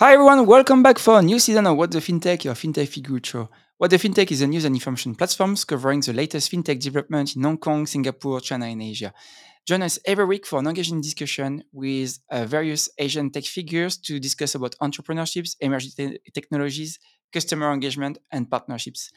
Hi everyone, welcome back for a new season of What the FinTech, your FinTech Figure Show. What the FinTech is a news and information platform covering the latest FinTech development in Hong Kong, Singapore, China, and Asia. Join us every week for an engaging discussion with uh, various Asian tech figures to discuss about entrepreneurships, emerging te- technologies, customer engagement, and partnerships.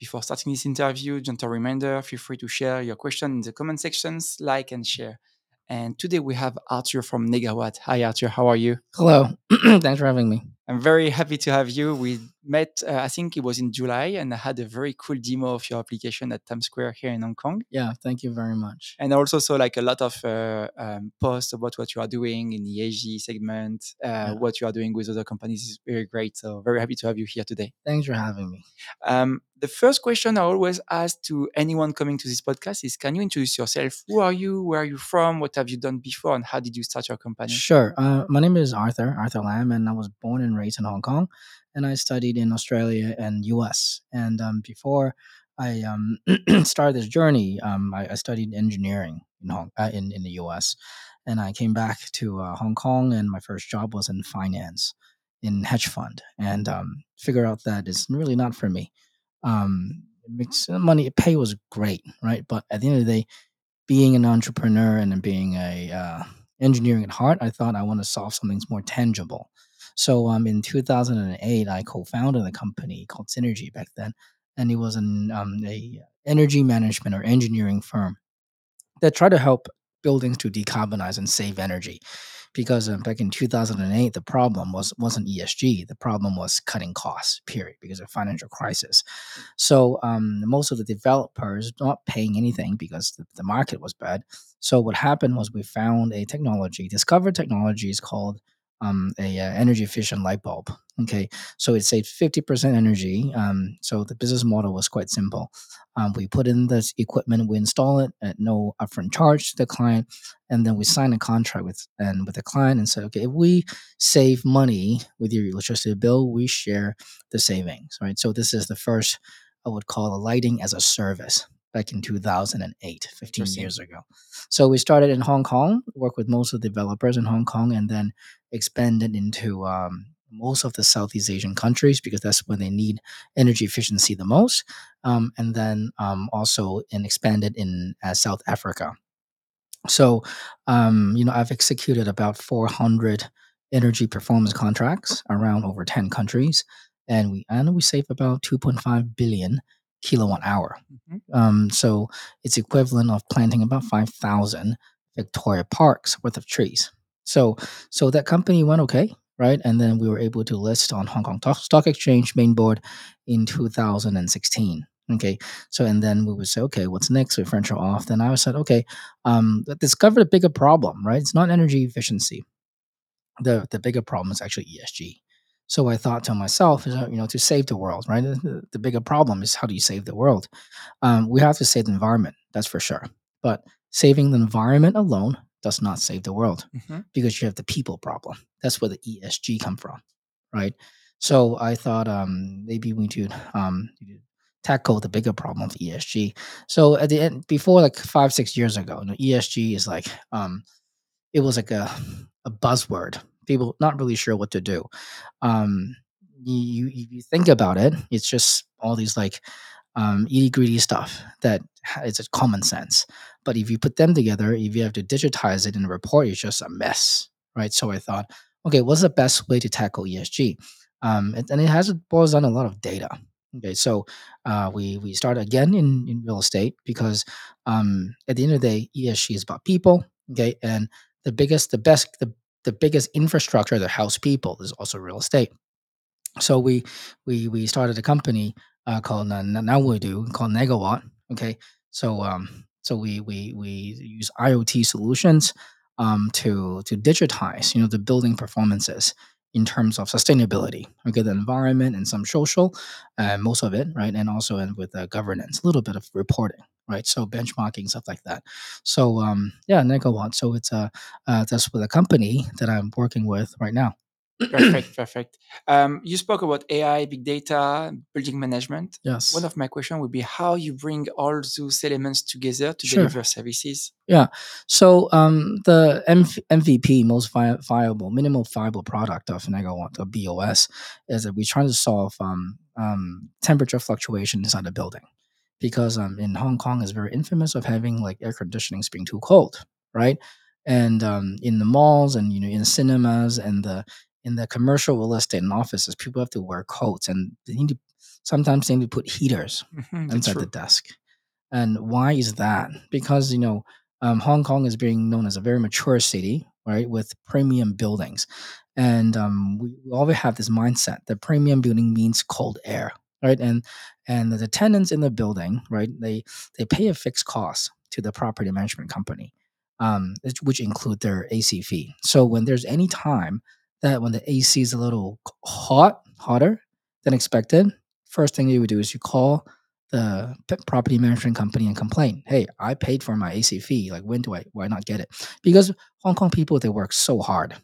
Before starting this interview, gentle reminder, feel free to share your question in the comment sections, like and share. And today we have Arthur from Negawatt. Hi Arthur, how are you? Hello. Thanks for having me. I'm very happy to have you. We met, uh, I think it was in July, and I had a very cool demo of your application at Times Square here in Hong Kong. Yeah, thank you very much. And I also saw like a lot of uh, um, posts about what you are doing in the ESG segment, uh, Yeah. what you are doing with other companies is very great. So very happy to have you here today. Thanks for having me. Um, the first question I always ask to anyone coming to this podcast is, can you introduce yourself? Who are you? Where are you from? What have you done before? And how did you start your company? Sure. Uh, my name is Arthur, Arthur Lam, and I was born and raised in Hong Kong, and I studied in Australia and US. And um, before I um, started this journey, um, I, I studied engineering in Hong uh, in in the US, and I came back to uh, Hong Kong, and my first job was in finance, in hedge fund, and um, figure out that it's really not for me. Um, makes money, pay was great, right? But at the end of the day, being an entrepreneur and being a uh, engineering at heart, I thought I want to solve something that's more tangible. So um, in 2008, I co-founded a company called Synergy back then, and it was an um, a energy management or engineering firm that tried to help buildings to decarbonize and save energy. Because um, back in 2008, the problem was wasn't ESG. The problem was cutting costs. Period. Because of financial crisis. So um, most of the developers not paying anything because the, the market was bad. So what happened was we found a technology, discovered technology is called um, a uh, energy efficient light bulb. Okay, so it saved fifty percent energy. Um, so the business model was quite simple. Um, we put in this equipment, we install it at no upfront charge to the client, and then we sign a contract with and with the client and say, okay, if we save money with your electricity bill, we share the savings. Right. So this is the first I would call a lighting as a service back in 2008, 15 years ago. So we started in Hong Kong, worked with most of the developers in Hong Kong, and then expanded into um, most of the Southeast Asian countries because that's where they need energy efficiency the most. Um, and then um, also and expanded in uh, South Africa. So, um, you know, I've executed about 400 energy performance contracts around over 10 countries, and we and we save about 2.5 billion kilowatt hour. Mhm. Um, so it's equivalent of planting about 5,000 Victoria Parks worth of trees. So, so that company went okay, right? And then we were able to list on Hong Kong Stock Exchange main board in 2016. Okay, so and then we would say, okay, what's next? We venture off. Then I said, okay, um, discovered a bigger problem, right? It's not energy efficiency. The the bigger problem is actually ESG. So I thought to myself, uh, you know, to save the world, right? The, the bigger problem is how do you save the world? Um, we have to save the environment, that's for sure. But saving the environment alone does not save the world Mhm. because you have the people problem. That's where the ESG come from, right? So I thought um, maybe we should um, tackle the bigger problem of ESG. So at the end, before like five six years ago, you know, ESG is like um, it was like a a buzzword. People not really sure what to do. Um, you, you you think about it, it's just all these like um, itty gritty stuff that ha- it's a common sense. But if you put them together, if you have to digitize it in a report, it's just a mess, right? So I thought, okay, what's the best way to tackle ESG? Um, and, and it has it boils down a lot of data. Okay, so uh, we we start again in, in real estate because um, at the end of the day, ESG is about people. Okay, and the biggest, the best, the the biggest infrastructure that house people is also real estate. So we we we started a company uh, called now we do called Negawatt. Okay, so um so we we we use IoT solutions um to to digitize you know the building performances in terms of sustainability. Okay, the environment and some social, uh, most of it right, and also with uh, governance, a little bit of reporting. Right, so benchmarking stuff like that. So um, yeah, Negawatt. So it's a uh, that's with a company that I'm working with right now. Perfect, perfect. Um, you spoke about AI, big data, building management. Yes. One of my questions would be how you bring all those elements together to Sure. deliver services. Yeah. So um, the MV- MVP, most vi- viable, minimal viable product of Negawatt or BOS, is that we're trying to solve um, um, temperature fluctuation inside the building, because um, in Hong Kong is very infamous of having like air conditionings being too cold, right? And um, in the malls and you know in cinemas and the in the commercial real estate and offices, people have to wear coats and they need to sometimes they need to put heaters Mhm, inside the desk. And why is that? Because you know, um, Hong Kong is being known as a very mature city, right, with premium buildings, and um, we, we always have this mindset that premium building means cold air, right? And and the tenants in the building, right, they they pay a fixed cost to the property management company, um, which include their AC fee. So when there's any time that when the AC is a little hot, hotter than expected, first thing you would do is you call the property management company and complain, "Hey, I paid for my AC fee. Like, when do I why not get it?" Because Hong Kong people they work so hard,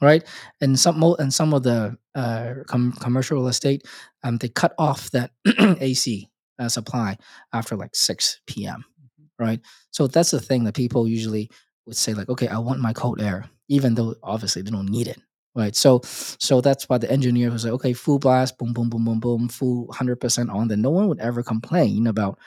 right? And some and some of the uh, com- commercial real estate, um, they cut off that AC uh, supply after like six p.m. Right? So that's the thing that people usually would say, like, "Okay, I want my cold air," even though obviously they don't need it. Right, so so that's why the engineer was like, okay, full blast, boom, boom, boom, boom, boom, full 100% on. Then no one would ever complain about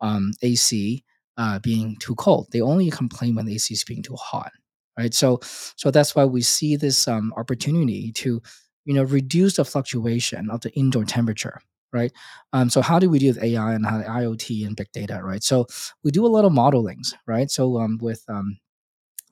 um, AC uh, being too cold. They only complain when AC is being too hot, right? So, so that's why we see this um, opportunity to, you know, reduce the fluctuation of the indoor temperature, right? Um, so how do we do with AI and how IoT and big data, right? So we do a lot of modelings, right? So um, with um,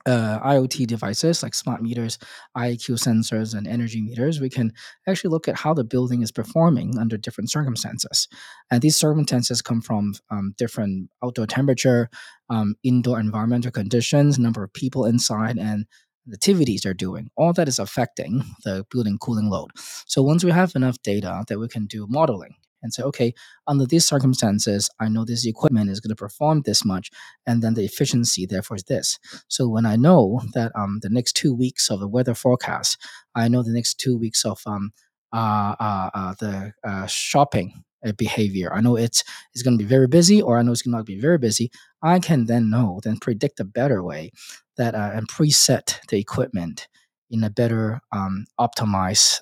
uh, IoT devices like smart meters, IQ sensors, and energy meters, we can actually look at how the building is performing under different circumstances. And these circumstances come from um, different outdoor temperature, um, indoor environmental conditions, number of people inside, and activities they're doing. All that is affecting the building cooling load. So once we have enough data that we can do modeling and say, okay, under these circumstances, I know this equipment is going to perform this much, and then the efficiency therefore is this. So when I know that um the next two weeks of the weather forecast, I know the next two weeks of um uh, uh, uh the uh, shopping uh, behavior. I know it's it's going to be very busy, or I know it's going to be very busy. I can then know, then predict a better way that uh, and preset the equipment in a better um, optimized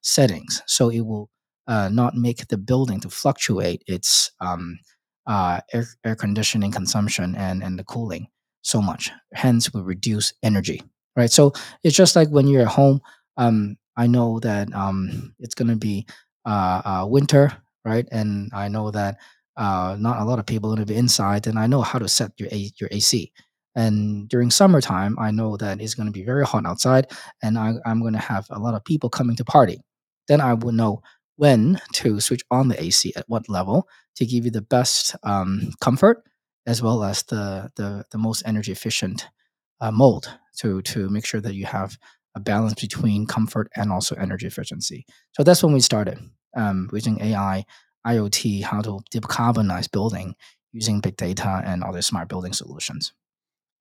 settings, so it will uh, not make the building to fluctuate its um, uh, air, air conditioning consumption and and the cooling so much. Hence, we reduce energy, right? So it's just like when you're at home. Um, I know that um, it's going to be uh, uh, winter, right? And I know that uh, not a lot of people are going to be inside, and I know how to set your a- your AC. And during summertime, I know that it's going to be very hot outside, and I, I'm going to have a lot of people coming to party. Then I will know when to switch on the AC at what level to give you the best um, comfort as well as the the, the most energy efficient uh, mold to to make sure that you have a balance between comfort and also energy efficiency. So that's when we started um, using AI, IoT, how to decarbonize building using big data and other smart building solutions.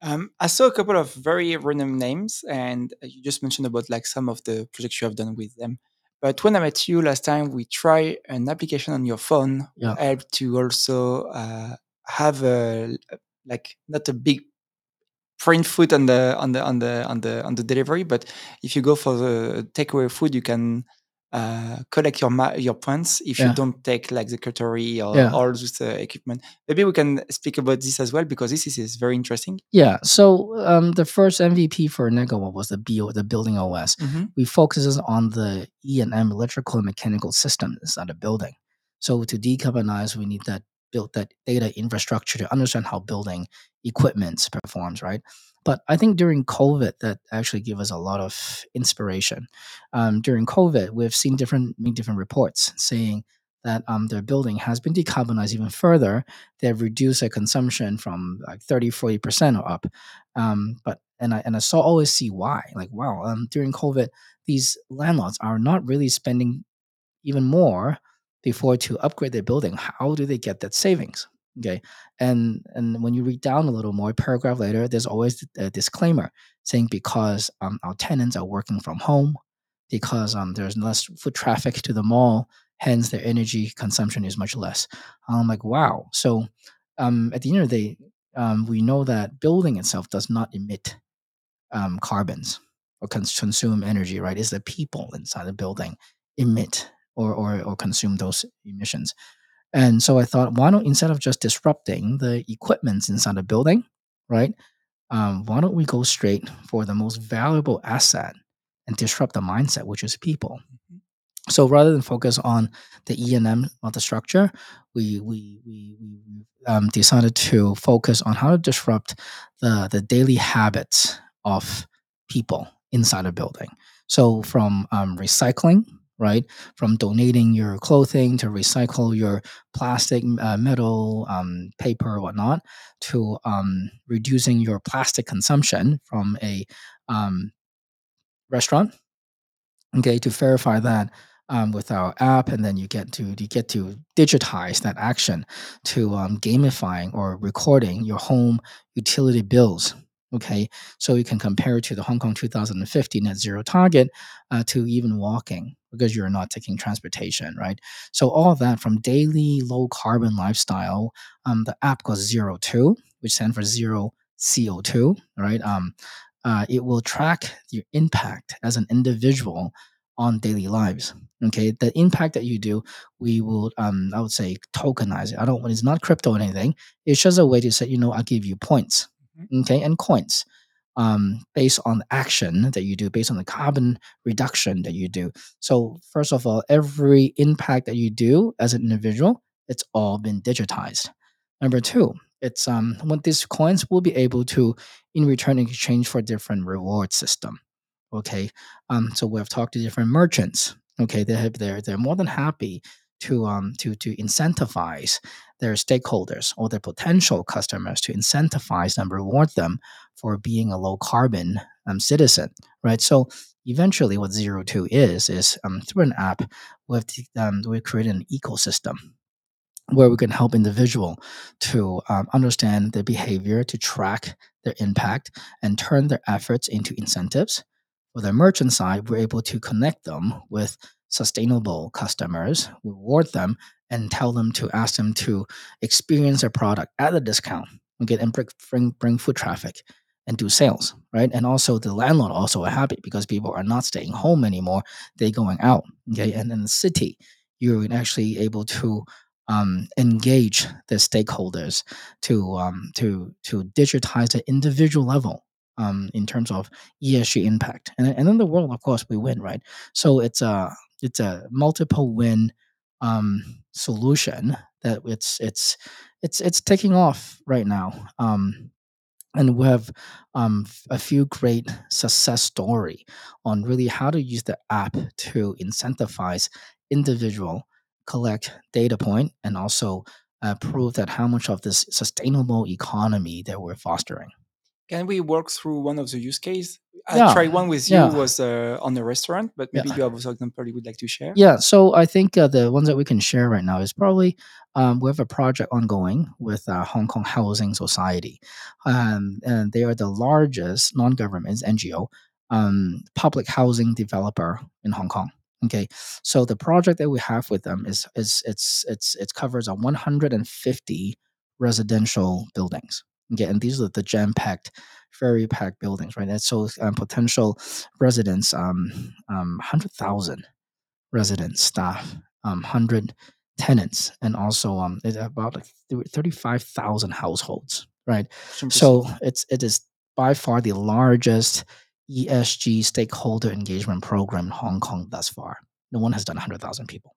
Um, I saw a couple of very random names, and uh, you just mentioned about like some of the projects you have done with them. But when I met you last time, we tried an application on your phone Yeah, helped to also uh, have a like not a big print food on the on the on the on the on the delivery, but if you go for the takeaway food, you can uh, collect your ma- your points if you don't take like the cutlery or yeah. all this uh, equipment. Maybe we can speak about this as well because this is, is very interesting. Yeah. So um, the first MVP for Negawatt was the BO, the building OS. hmm We focuses on the E and M electrical and mechanical systems inside the building. So to decarbonize, we need that build that data infrastructure to understand how building equipment performs, right? But I think during COVID, that actually gave us a lot of inspiration. Um, during COVID, we've seen different different reports saying that um, their building has been decarbonized even further they've reduced their consumption from like 30 40 percent or up um, but and I and I saw always see why like wow um, during COVID these landlords are not really spending even more before to upgrade their building how do they get that savings okay and and when you read down a little more paragraph later there's always a disclaimer saying because um, our tenants are working from home because um, there's less foot traffic to the mall, hence their energy consumption is much less. I'm like, wow. So um, at the end of the day, um, we know that building itself does not emit um, carbons or cons- consume energy, right? It's the people inside the building emit or, or, or consume those emissions. And so I thought, why don't instead of just disrupting the equipment inside the building, right? Um, why don't we go straight for the most valuable asset and disrupt the mindset, which is people? Mhm. So rather than focus on the E and M of the structure, we we we, we um, decided to focus on how to disrupt the the daily habits of people inside a building. So from um, recycling, right, from donating your clothing to recycle your plastic, uh, metal, um, paper, whatnot, to um, reducing your plastic consumption from a um, restaurant okay to verify that um, with our app and then you get to you get to digitize that action to um, gamifying or recording your home utility bills okay? So you can compare it to the hong kong 2050 net zero target uh, to even walking because you're not taking transportation right so all of that from daily low carbon lifestyle um, the app goes zero two which stands for zero co2 right um, uh, it will track your impact as an individual on daily lives. Okay, the impact that you do, we will, um, I would say, tokenize it. I don't. It's not crypto or anything. It's just a way to say, you know, I'll give you points, Mhm. okay, and coins, um, based on the action that you do, based on the carbon reduction that you do. So first of all, every impact that you do as an individual, it's all been digitized. Number two, it's um, what these coins will be able to, in return, exchange for different reward system. Okay, um, so we've talked to different merchants. Okay, they have they're they're more than happy to um to to incentivize their stakeholders or their potential customers to incentivize and reward them for being a low carbon um, citizen, right? So eventually, what Zero Two is is um, through an app, we've t- um, we created an ecosystem where we can help individual to um, understand their behavior, to track their impact, and turn their efforts into incentives. For the merchant side, we're able to connect them with sustainable customers, reward them, and tell them to ask them to experience their product at a discount, okay, and bring bring, foot traffic and do sales, right? And also the landlord also are happy because people are not staying home anymore; they're going out, okay. And in the city, you're actually able to um, engage the stakeholders to um, to to digitize the individual level um, in terms of ESG impact, and and in the world, of course, we win, right? So it's a it's a multiple win um, solution that it's it's it's it's taking off right now. Um, and we have um, a few great success story on really how to use the app to incentivize individual collect data point and also uh, prove that how much of this sustainable economy that we're fostering Can we work through one of the use case? I Yeah, tried one with you yeah. was uh, on the restaurant, but maybe Yeah. you have also example you would like to share. Yeah, so I think uh, the ones that we can share right now is probably um, we have a project ongoing with uh, Hong Kong Housing Society, um, and they are the largest non-government NGO um, public housing developer in Hong Kong. Okay, so the project that we have with them is is it's it's it covers a 150 residential buildings. Okay, and these are the jam-packed, very packed buildings, right? And so um, potential residents, um, um, hundred thousand residents, staff, um, 100 tenants, and also um, it's about like thir- 35,000 households, right? Impressive. So it's it is by far the largest ESG stakeholder engagement program in Hong Kong thus far. No one has done 100,000 people.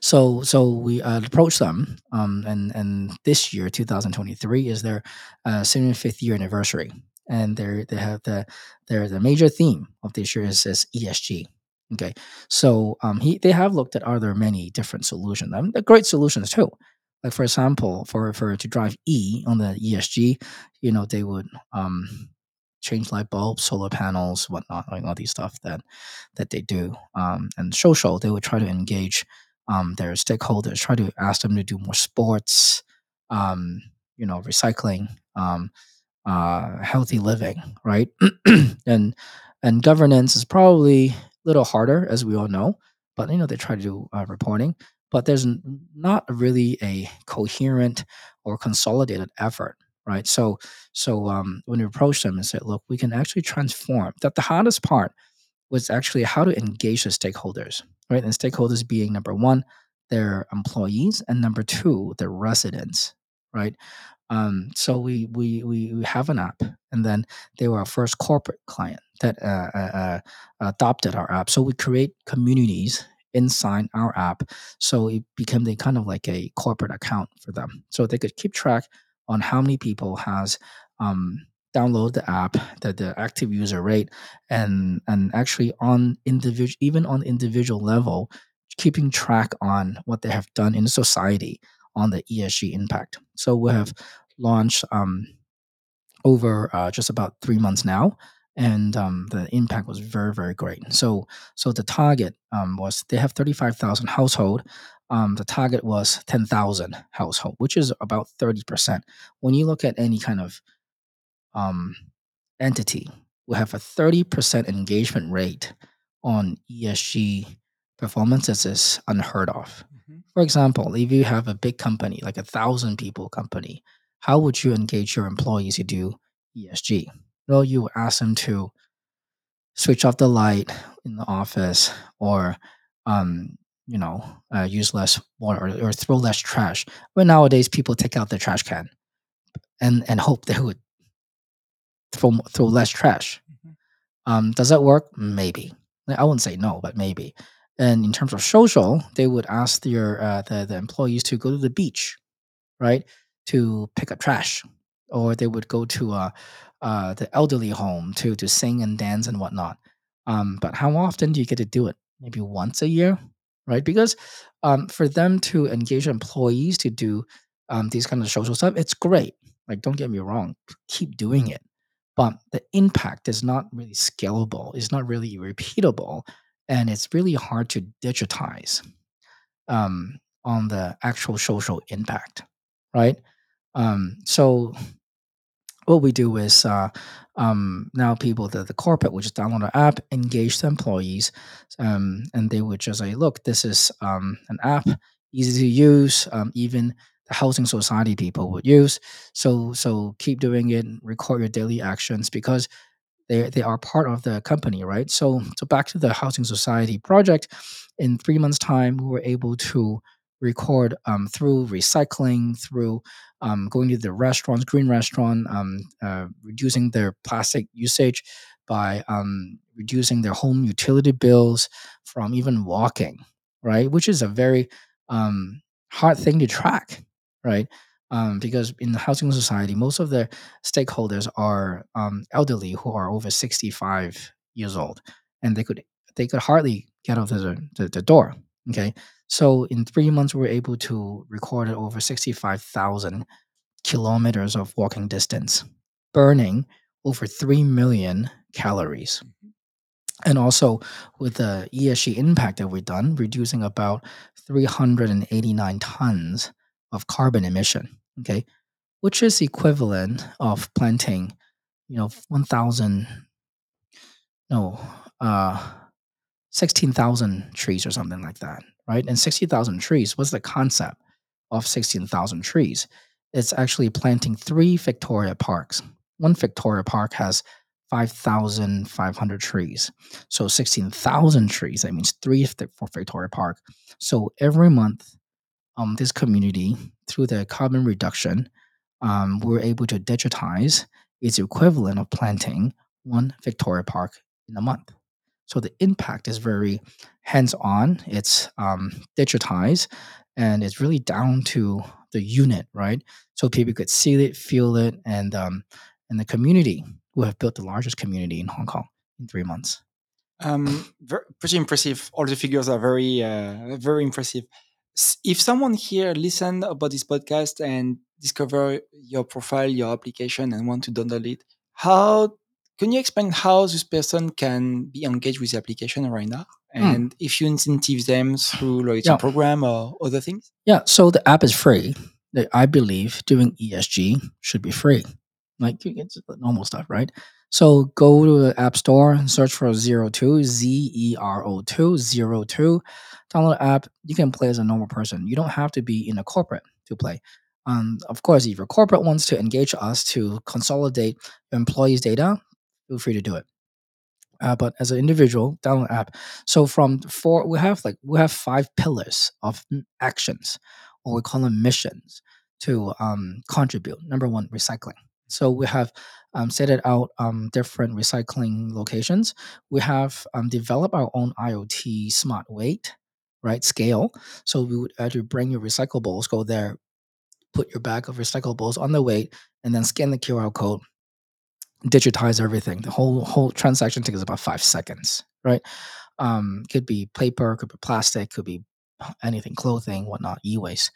So so we uh, approached them, um, and and this year, 2023, is their uh, 75th year anniversary, and they they have the their the major theme of this year is, is ESG. Okay, so um, he they have looked at are there many different solutions. They're great solutions too. Like for example, for for to drive E on the ESG, you know they would um, change light bulbs, solar panels, whatnot, like all these stuff that that they do. Um, and social, they would try to engage um, their stakeholders, try to ask them to do more sports, um, you know, recycling, um, uh, healthy living, right? and And governance is probably a little harder, as we all know. But you know, they try to do uh, reporting, but there's not really a coherent or consolidated effort, right? So, so um, when we approach them and said, "Look, we can actually transform," that the hardest part was actually how to engage the stakeholders, right? And stakeholders being number one, their employees, and number two, their residents, right? Um, so we, we we we have an app, and then they were our first corporate client that uh, uh, uh, adopted our app. So we create communities inside our app, so it became the kind of like a corporate account for them, so they could keep track on how many people has um, download the app, the, the active user rate, and and actually on individual even on individual level, keeping track on what they have done in society on the ESG impact. So we have launched um, over uh, just about three months now, and um, the impact was very very great. So so the target um, was they have thirty five thousand household. Um, the target was ten thousand household, which is about thirty percent. When you look at any kind of um, entity will have a 30% engagement rate on ESG performance this is unheard of. Mhm. For example, if you have a big company, like a thousand people company, how would you engage your employees to do ESG? Well, you ask them to switch off the light in the office or um, you know, uh, use less water or, or throw less trash. But nowadays, people take out the trash can and and hope they would throw throw less trash. Mhm. Um, does that work? Maybe. I wouldn't say no, but maybe. And in terms of social, they would ask their uh, the the employees to go to the beach, right, to pick up trash, or they would go to uh, uh, the elderly home to to sing and dance and whatnot. Um, but how often do you get to do it? Maybe once a year, right? Because um, for them to engage employees to do um, these kind of social stuff, it's great. Like, don't get me wrong, keep doing it but the impact is not really scalable it's not really repeatable and it's really hard to digitize um, on the actual social impact right? Um, so what we do is uh, um, now people the, the corporate would just download our app engage the employees um, and they would just say look this is um, an app easy to use um, even the housing society people would use so so keep doing it record your daily actions because they they are part of the company, right? So so back to the housing society project, in three months' time, we were able to record um, through recycling, through um, going to the restaurants, green restaurant, um, uh, reducing their plastic usage by um, reducing their home utility bills from even walking, right? Which is a very um, hard thing to track, right? Um, because in the housing society, most of the stakeholders are um, elderly who are over 65 years old and they could they could hardly get out of the, the, the door okay? So in three months we were able to record over 65000 kilometers of walking distance burning over 3 million calories. And also with the esg impact that we've done reducing about 389 tons of carbon emission okay which is equivalent of planting, you know, 1,000, no, uh, 16,000 trees or something like that, right? And 60,000 trees, what's the concept of 16,000 trees? It's actually planting three Victoria parks. One Victoria park has 5,500 trees. So 16,000 trees, that means three for Victoria Park. So every month, um, this community, through the carbon reduction, um, we're able to digitize its equivalent of planting one Victoria Park in a month. So the impact is very hands-on. It's um, digitized, and it's really down to the unit, right? So people could see it, feel it, and um, and the community who have built the largest community in Hong Kong in three months. Um, ver- pretty impressive. All the figures are very, uh, very impressive. If someone here listen about this podcast and discover your profile, your application, and want to download it, how can you explain how this person can be engaged with the application right now? Hmm. And if you incentive them through loyalty Yeah. program or other things? Yeah, so the app is free. I believe doing ESG should be free. Like it's normal stuff, right? So go to the App Store and search for Zero Two Z E R O Two Zero Two. Download the app. You can play as a normal person. You don't have to be in a corporate to play. Um, of course, if your corporate wants to engage us to consolidate employees' data, feel free to do it. Uh, but as an individual, download app. So from four, we have like we have five pillars of actions, or we call them missions, to um, contribute. Number one, recycling. So we have um, set it out um, different recycling locations. We have um, developed our own IoT smart weight, right scale. So we would actually bring your recyclables, go there, put your bag of recyclables on the weight, and then scan the QR code, digitize everything. The whole whole transaction takes about five seconds, right? Um, could be paper, could be plastic, could be anything, clothing, whatnot, e-waste.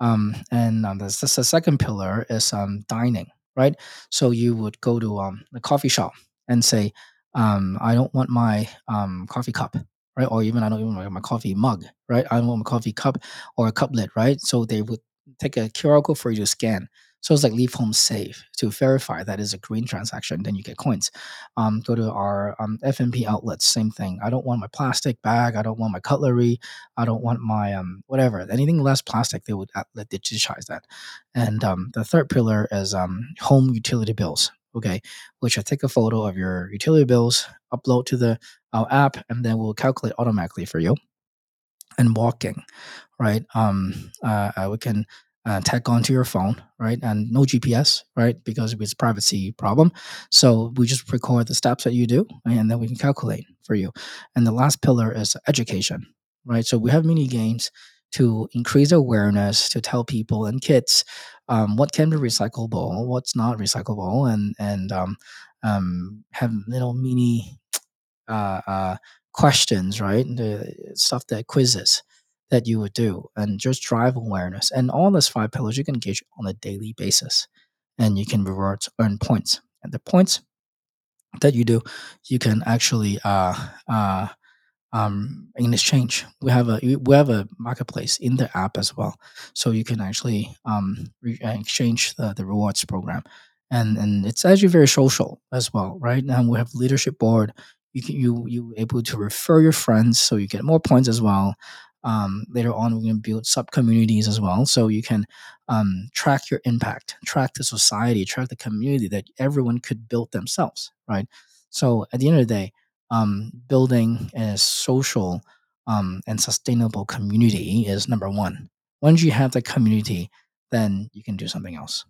Um, and um, the, the second pillar is um, dining, right? So you would go to um, the coffee shop and say, um, I don't want my um, coffee cup, right? Or even I don't even want my coffee mug, right? I don't want my coffee cup or a cuplet, right? So they would take a QR code for you to scan. So it's like leave home safe to verify that is a green transaction. Then you get coins. Um, go to our um, FMP outlets, same thing. I don't want my plastic bag. I don't want my cutlery. I don't want my um, whatever. Anything less plastic, they would uh, digitize that. And um, the third pillar is um, home utility bills. Okay, which I take a photo of your utility bills, upload to the our app, and then we'll calculate automatically for you. And walking, right? Um, uh, uh, we can uh, tag onto your phone, right? And no GPS, right? Because it's privacy problem. So we just record the steps that you do, and then we can calculate for you. And the last pillar is education, right? So we have mini games to increase awareness, to tell people and kids um, what can be recyclable, what's not recyclable, and and um, um, have little mini uh, uh, questions, right? The stuff that quizzes that you would do, and just drive awareness. And all those five pillars you can engage on a daily basis, and you can reward earn points. And the points that you do, you can actually uh, uh, um, in exchange. We have a we have a marketplace in the app as well, so you can actually um, re- uh, exchange the, the rewards program, and and it's actually very social as well, right? And we have leadership board. You can you you able to refer your friends, so you get more points as well. Um, later on, we're going to build sub communities as well, so you can um, track your impact, track the society, track the community that everyone could build themselves, right? So at the end of the day, um, building a social um, and sustainable community is number one. Once you have the community, then you can do something else.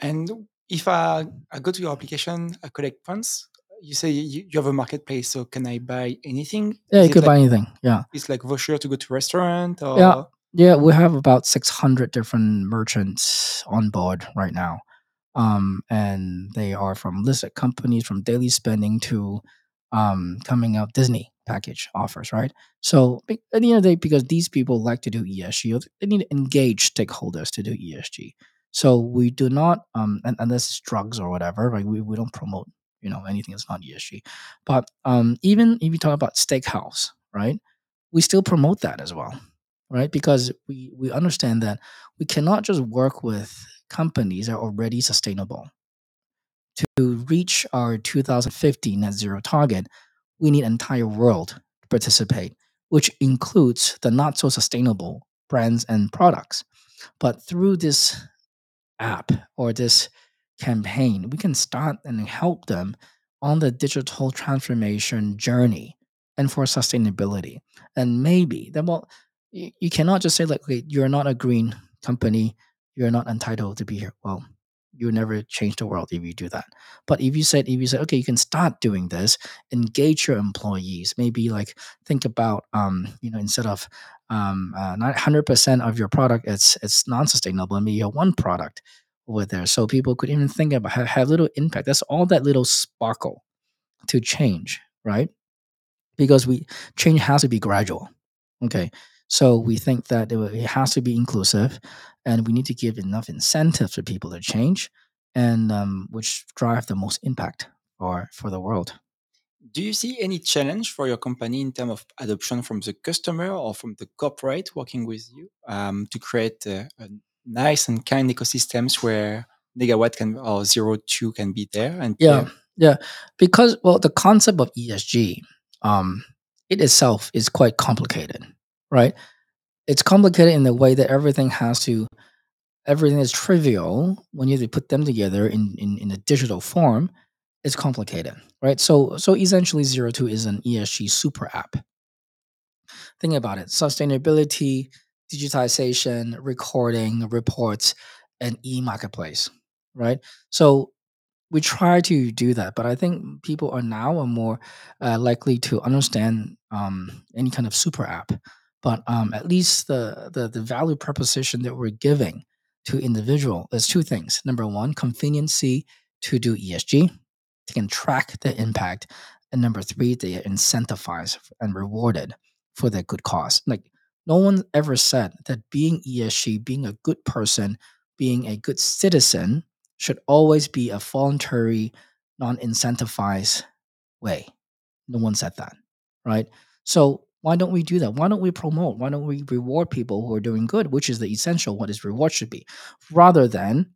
And if I, I go to your application, I collect points. You say you, you have a marketplace, so can I buy anything? Yeah, Is you could like, buy anything. Yeah. It's like voucher to go to restaurant or Yeah. Yeah, we have about 600 different merchants on board right now. Um, and they are from listed companies, from daily spending to um, coming out Disney package offers, right? So at the end of the day, because these people like to do ESG, they need to engage stakeholders to do ESG. So we do not, um, un- unless it's drugs or whatever, like we, we don't promote, you know, anything that's not ESG. But um, even if you talk about steakhouse, right, we still promote that as well, right? Because we we understand that we cannot just work with companies that are already sustainable to reach our 2050 net zero target, we need entire world to participate, which includes the not so sustainable brands and products. But through this app or this campaign, we can start and help them on the digital transformation journey and for sustainability. And maybe then well, you, cannot just say like, okay, you're not a green company, you're not entitled to be here. Well, you never change the world if you do that. But if you said, if you said, okay, you can start doing this, engage your employees. Maybe like think about, um, you know, instead of um, uh, not hundred percent of your product, it's it's non-sustainable. Maybe you have one product over there, so people could even think about have, have little impact. That's all that little sparkle to change, right? Because we change has to be gradual. Okay, so we think that it, has to be inclusive, and we need to give enough incentive for people to change, and um, which drive the most impact for for the world. Do you see any challenge for your company in terms of adoption from the customer or from the corporate working with you um, to create a, a nice and kind ecosystems where Negawatt can or Zero Two can be there and Yeah, Yeah, because well, the concept of ESG, um, it itself is quite complicated, right? It's complicated in the way that everything has to, everything is trivial when you have to put them together in in, in a digital form. It's complicated, right? So so essentially, Zero Two is an ESG super app. Think about it: sustainability, digitization, recording, reports, and e-marketplace, right? So we try to do that, but I think people are now are more uh, likely to understand um, any kind of super app. But um, at least the, the the value proposition that we're giving to individual is two things. Number one, conveniency to do ESG, they can track the impact, and number three, they are incentivized and rewarded for their good cause. Like no one ever said that being ESG, being a good person, being a good citizen should always be a voluntary, non-incentivized way. No one said that, right? So why don't we do that? Why don't we promote? Why don't we reward people who are doing good, which is the essential what is reward should be, rather than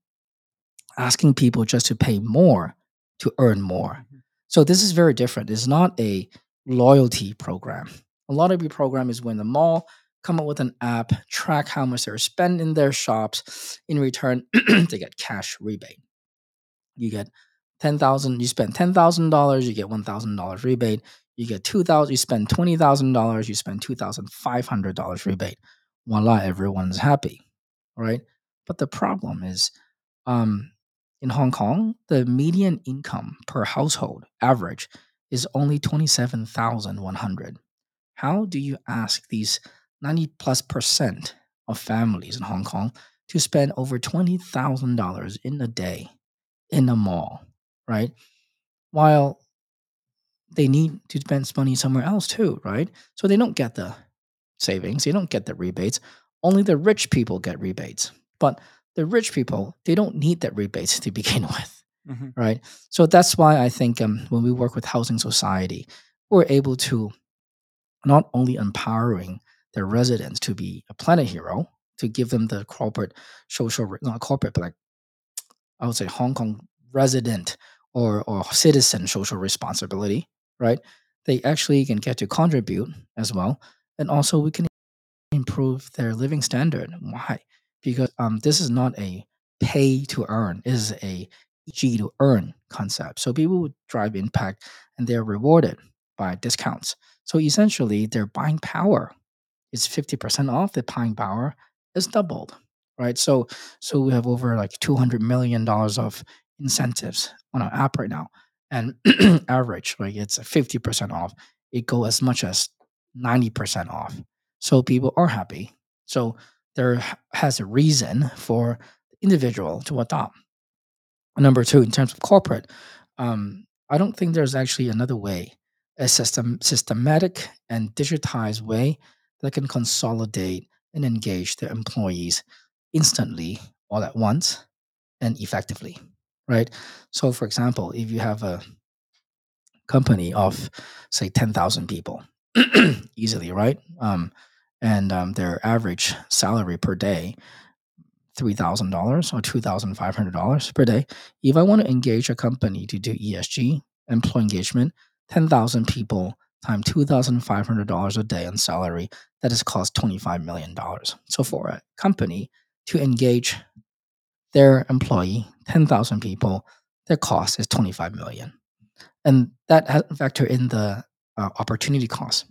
asking people just to pay more to earn more. Mhm. So this is very different. It's not a loyalty program. A lot of your program is when the mall come up with an app, track how much they're spending in their shops. In return, they get cash rebate. You get ten thousand. You spend ten thousand dollars, you get one thousand dollars rebate. You get two thousand. You spend twenty thousand dollars, you spend two thousand five hundred dollars rebate. Voila, everyone's happy, right? But the problem is, um, in Hong Kong, the median income per household average is only twenty seven thousand one hundred. How do you ask these ninety plus percent of families in Hong Kong to spend over twenty thousand dollars in a day in a mall, right? While they need to spend money somewhere else too, right? So they don't get the savings, they don't get the rebates. Only the rich people get rebates. But the rich people, they don't need that rebates to begin with, Mhm. right? So that's why I think um, when we work with Housing Society, we're able to not only empowering their residents to be a planet hero, to give them the corporate social, not corporate, but like I would say Hong Kong resident or or citizen social responsibility, right? They actually can get to contribute as well, and also we can improve their living standard. Why? Because um, this is not a pay to earn; it is a G to earn concept. So people would drive impact, and they're rewarded by discounts. So essentially, they're buying power is 50% off, the buying power is doubled, right? So so we have over like 200 million dollars of incentives on our app right now. And average, like it's 50% off. It go as much as 90% off. So people are happy. So there has a reason for the individual to adopt. Number two, in terms of corporate, um, I don't think there's actually another way, a system, systematic and digitized way that can consolidate and engage their employees instantly, all at once, and effectively, right? So, for example, if you have a company of, say, 10,000 people, easily, right? Um, and um, their average salary per day $3,000 or $2,500 per day. If I want to engage a company to do ESG, employee engagement, 10,000 people times $2,500 a day in salary, that has cost $25 million. So for a company to engage their employee, 10,000 people, their cost is 25 million. And that has factor in the uh, opportunity cost,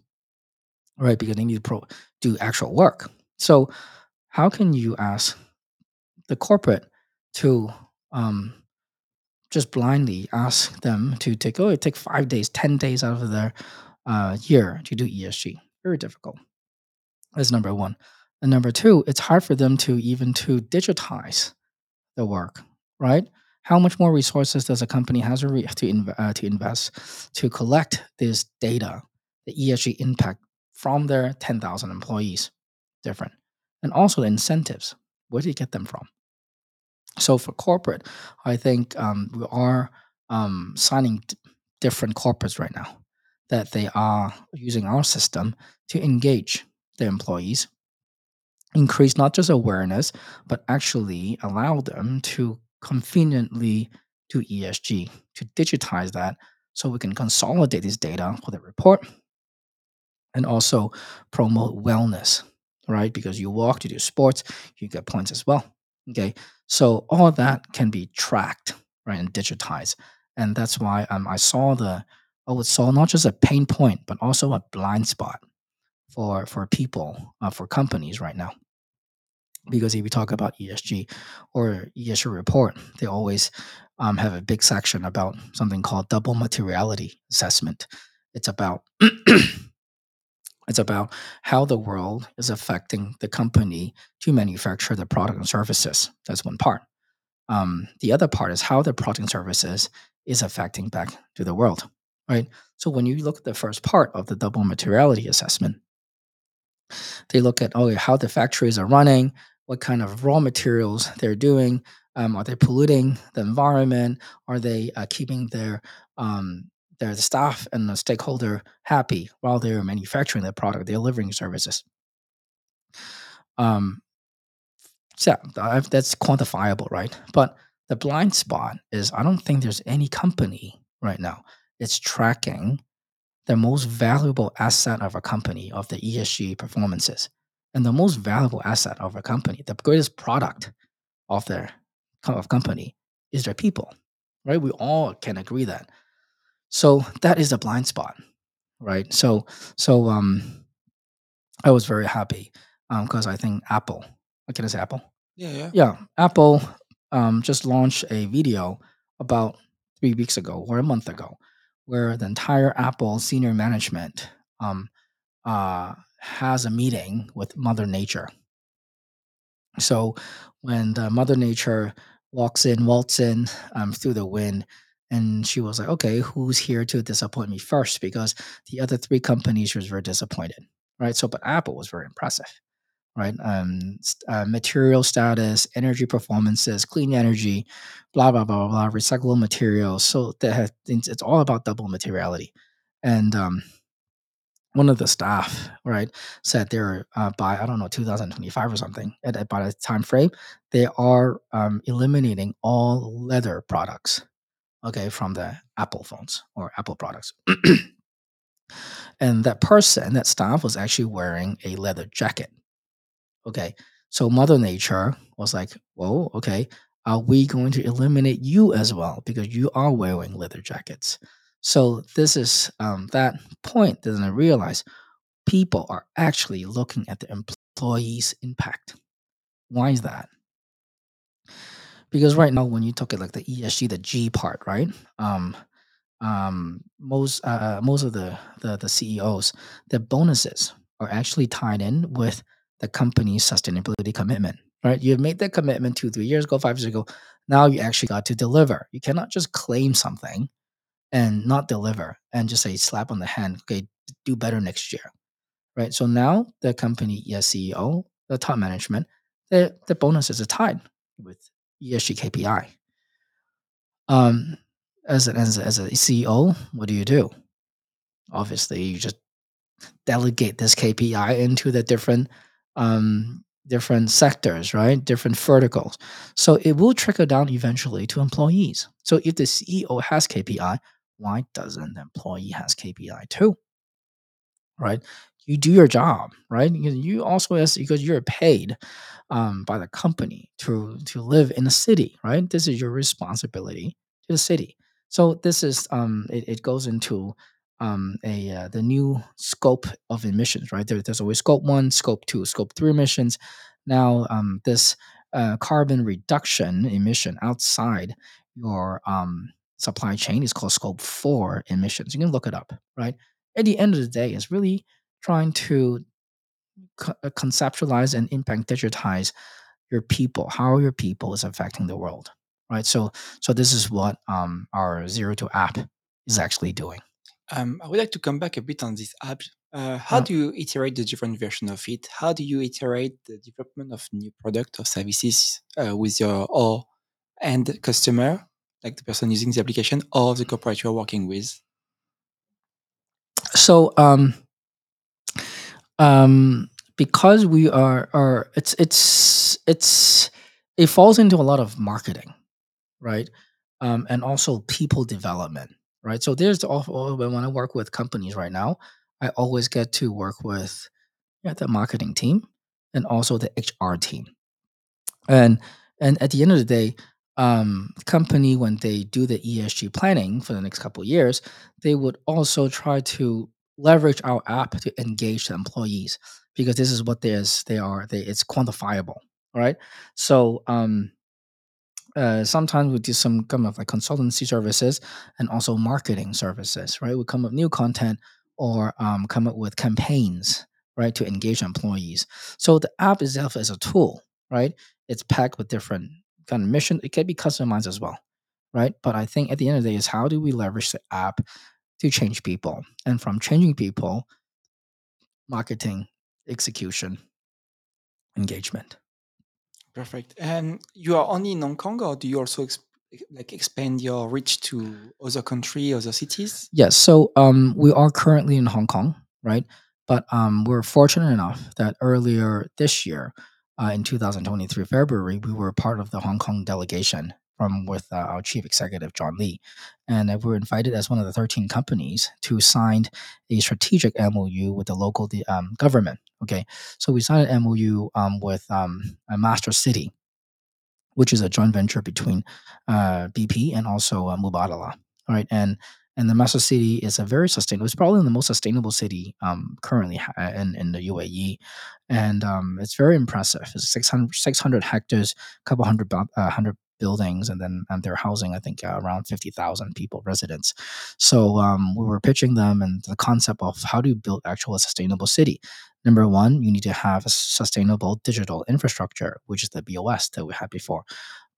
right? Because they need to pro- do actual work. So how can you ask the corporate to um, just blindly ask them to take oh it take five days, ten days out of their uh, year to do ESG. Very difficult. That's number one. And number two, it's hard for them to even to digitize the work, right? How much more resources does a company has to, to, uh, to invest to collect this data, the ESG impact from their 10,000 employees? Different. And also the incentives. Where do you get them from? So for corporate, I think um, we are um, signing d- different corporates right now that they are using our system to engage their employees, increase not just awareness, but actually allow them to conveniently do ESG to digitize that so we can consolidate this data for the report and also promote wellness, right? Because you walk to do sports, you get points as well. Okay. So all that can be tracked, right, and digitized. And that's why um, I saw the, I would saw not just a pain point, but also a blind spot for for people, uh, for companies right now. Because if you talk about ESG or ESG report, they always um, have a big section about something called double materiality assessment. It's about it's about how the world is affecting the company to manufacture the product and services. That's one part. Um, the other part is how the product and services is affecting back to the world, right? So when you look at the first part of the double materiality assessment, they look at oh how the factories are running, what kind of raw materials they're doing, um, are they polluting the environment, are they uh, keeping their um, their staff and the stakeholder happy while they're manufacturing the product, they're delivering services. Um, so that's quantifiable, right? But the blind spot is I don't think there's any company right now that's tracking the most valuable asset of a company of the ESG performances. And the most valuable asset of a company, the greatest product of their of company is their people. Right? We all can agree that. So that is a blind spot. Right. So so um I was very happy um because um, I think Apple, can I say Apple? Yeah, yeah. Yeah. Apple um, just launched a video about three weeks ago or a month ago where the entire Apple senior management um, uh, has a meeting with Mother Nature. So when the Mother Nature walks in, waltz in um, through the wind, and she was like, "Okay, who's here to disappoint me first? Because the other three companies was very disappointed, right? So, but Apple was very impressive right? Um, uh, material status, energy performances, clean energy, blah blah blah blah, blah recyclable materials. So that has, it's all about double materiality. And um, one of the staff, right, said they're uh, by I don't know 2025 or something. At, by the time frame, they are um, eliminating all leather products, okay, from the Apple phones or Apple products. and that person, that staff, was actually wearing a leather jacket Okay. So Mother Nature was like, whoa, okay, are we going to eliminate you as well because you are wearing leather jackets? So this is um, that point doesn't realize people are actually looking at the employee's impact. Why is that? Because right now, when you talk at like the ESG, the G part, right? Um, um, most uh, most of the, the the CEOs, their bonuses are actually tied in with the company's sustainability commitment, right? You've made that commitment two, three years ago, five years ago. Now you actually got to deliver. You cannot just claim something and not deliver and just say slap on the hand, okay, do better next year, right? So now the company yes, CEO, the top management, the, the bonuses are tied with ESG KPI. Um, as, a, as, as a CEO, what do you do? Obviously, you just delegate this KPI into the different um, different sectors, right? Different verticals. So it will trickle down eventually to employees. So if the CEO has KPI, why doesn't the employee has KPI too? Right? You do your job, right? Because You also as because you're paid um, by the company to to live in a city, right? This is your responsibility to the city. So this is um, it, it goes into um, a uh, the new scope of emissions, right? There, there's always scope one, scope two, scope three emissions. Now, um, this uh, carbon reduction emission outside your um, supply chain is called scope four emissions. You can look it up, right? At the end of the day, it's really trying to co- uh, conceptualize and impact digitize your people, how your people is affecting the world, right? So, so this is what um, our Zero2 app is actually doing. Um, I would like to come back a bit on this app. Uh, how do you iterate the different version of it? How do you iterate the development of new product or services uh, with your or end customer, like the person using the application, or the corporate you're working with? So, um, um, because we are, are it's it's it's it falls into a lot of marketing, right? um, and also people development, right? So there's also when I work with companies right now, I always get to work with yeah, the marketing team and also the HR team. And and at the end of the day, um, company when they do the ESG planning for the next couple years, they would also try to leverage our app to engage the employees because this is what there's they are they it's quantifiable, right? So um, uh, sometimes we do some kind of like consultancy services and also marketing services, right? We come up new content or um, come up with campaigns, right, to engage employees. So the app itself is a tool, right? It's packed with different kind of mission. It can be customized as well, right? But I think at the end of the day is how do we leverage the app to change people, and from changing people, marketing, execution, engagement. Perfect. And you are only in Hong Kong, or do you also like expand your reach to other country, other cities? Yes. So um, we are currently in Hong Kong, right? But um, we're fortunate enough that earlier this year, uh, in 2023 February, we were part of the Hong Kong delegation from with uh, our chief executive John Lee, and uh, we were invited as one of the 13 companies to sign a strategic MOU with the local um, government. Okay, so we signed an MOU um, with um, Masdar City, which is a joint venture between uh, BP and also uh, Mubadala. All right, and and the Masdar City is a very sustainable. It's probably the most sustainable city um, currently in in the UAE, and um, it's very impressive. It's 600, 600 hectares, a couple hundred uh, hundred buildings, and then and they're housing I think uh, around fifty thousand people residents. So um, we were pitching them and the concept of how do you build actual sustainable city. Number one, you need to have a sustainable digital infrastructure, which is the BOS that we had before.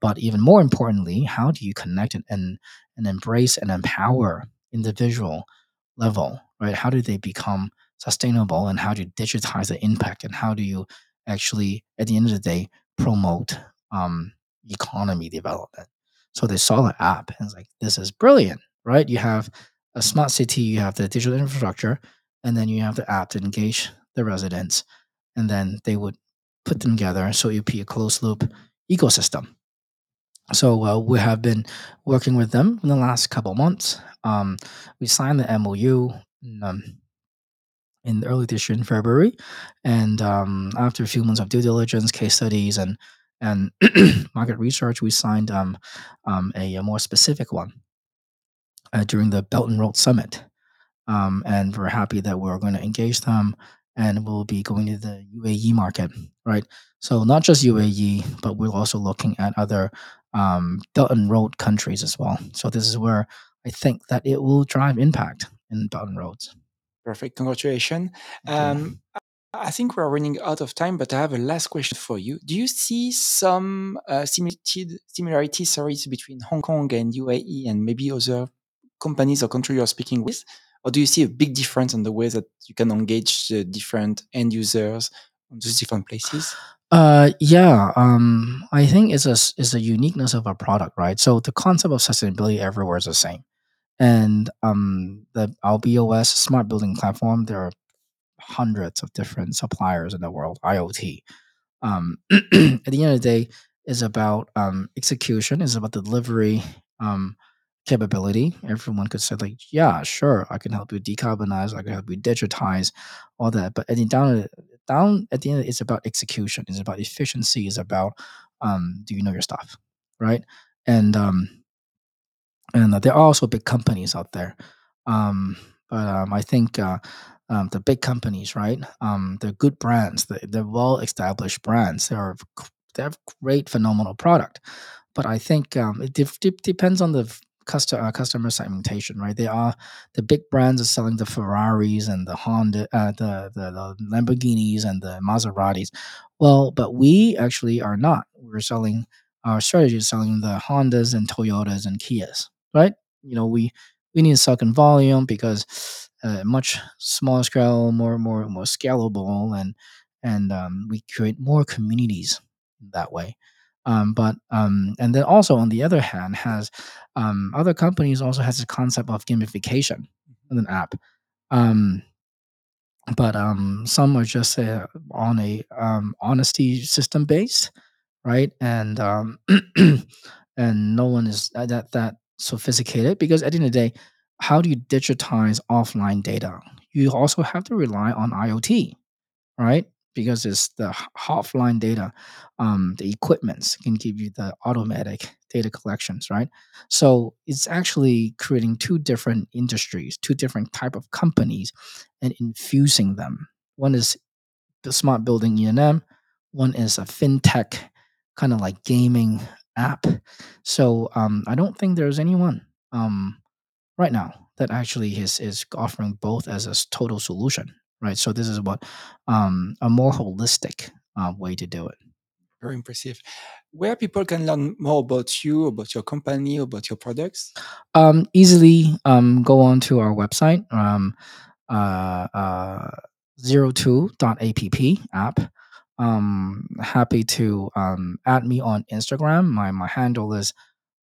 But even more importantly, how do you connect and, and, and embrace and empower individual level, right? How do they become sustainable and how do you digitize the impact and how do you actually, at the end of the day, promote um, economy development? So they saw the app and it's like, this is brilliant, right? You have a smart city, you have the digital infrastructure, and then you have the app to engage the residents, and then they would put them together so it'd be a closed loop ecosystem. So uh, we have been working with them in the last couple months. Um, we signed the MOU in, um, in early this year in February, and um, after a few months of due diligence, case studies, and and market research, we signed um, um, a, a more specific one uh, during the Belt and Road Summit. Um, and we're happy that we're going to engage them and we'll be going to the UAE market, right? So not just UAE, but we're also looking at other um, Belt and Road countries as well. So this is where I think that it will drive impact in Belt and Roads. Perfect. Congratulations. Um, I think we're running out of time, but I have a last question for you. Do you see some uh, similarities sorry, between Hong Kong and UAE and maybe other companies or countries you're speaking with? Or do you see a big difference in the way that you can engage the different end users on those different places? Uh, yeah, um, I think it's a it's a uniqueness of our product, right? So the concept of sustainability everywhere is the same, and um, the our BOS smart building platform, there are hundreds of different suppliers in the world, IoT. Um, at the end of the day, is about um, execution, is about delivery um, capability. Everyone could say like, yeah, sure, I can help you decarbonize, I can help you digitize, all that. But at the down down at the end, it's about execution. It's about efficiency. It's about um, do you know your stuff, right? And um, and uh, there are also big companies out there. Um, but um, I think uh, um, the big companies, right? Um, they're good brands. They, they're well established brands. They are they have great, phenomenal product. But I think um, it def- dep- depends on the customer uh, customer segmentation, right? They are the big brands are selling the Ferraris and the Honda, uh, the, the the Lamborghinis and the Maseratis. Well, but we actually are not. We're selling our strategy is selling the Hondas and Toyotas and Kias, right? You know, we we need second volume because uh, much smaller scale, more more more scalable, and and um, we create more communities that way. Um, but um, and then also on the other hand, has um, other companies also has a concept of gamification in an app. Um, but um, some are just uh, on a honesty system based, right? And and no one is that that, that sophisticated because at the end of the day, how do you digitize offline data? You also have to rely on IoT, right? Because it's the offline data, um, the equipments can give you the automatic data collections, right? So it's actually creating two different industries, two different type of companies, and infusing them. One is the smart building E&M. One is a fintech kind of like gaming app. So um, I don't think there's anyone um, right now that actually is is offering both as a total solution, right? So this is what um, a more holistic uh, way to do it. Very impressive. Where people can learn more about you, about your company, about your products? Um, easily um, go on to our website, um, uh, uh, 02.app app. Um, happy to um, add me on Instagram. My my handle is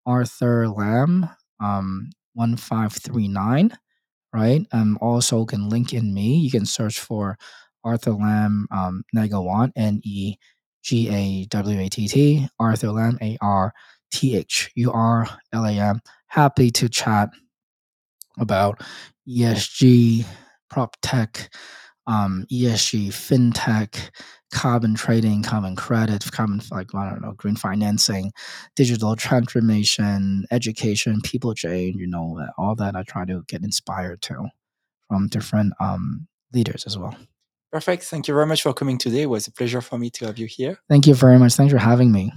Arthur Lam um, 1539 right? Um, also can link in me. You can search for Arthur Lam um, Negawatt, N E G A W A T T, Arthur Lam, A R T H U R L A M. Happy to chat about ESG, prop tech, um, ESG, fintech, carbon trading, carbon credit, carbon like I don't know, green financing, digital transformation, education, people change. You know, all that I try to get inspired to from different um, leaders as well. Perfect. Thank you very much for coming today. It was a pleasure for me to have you here. Thank you very much. Thanks for having me.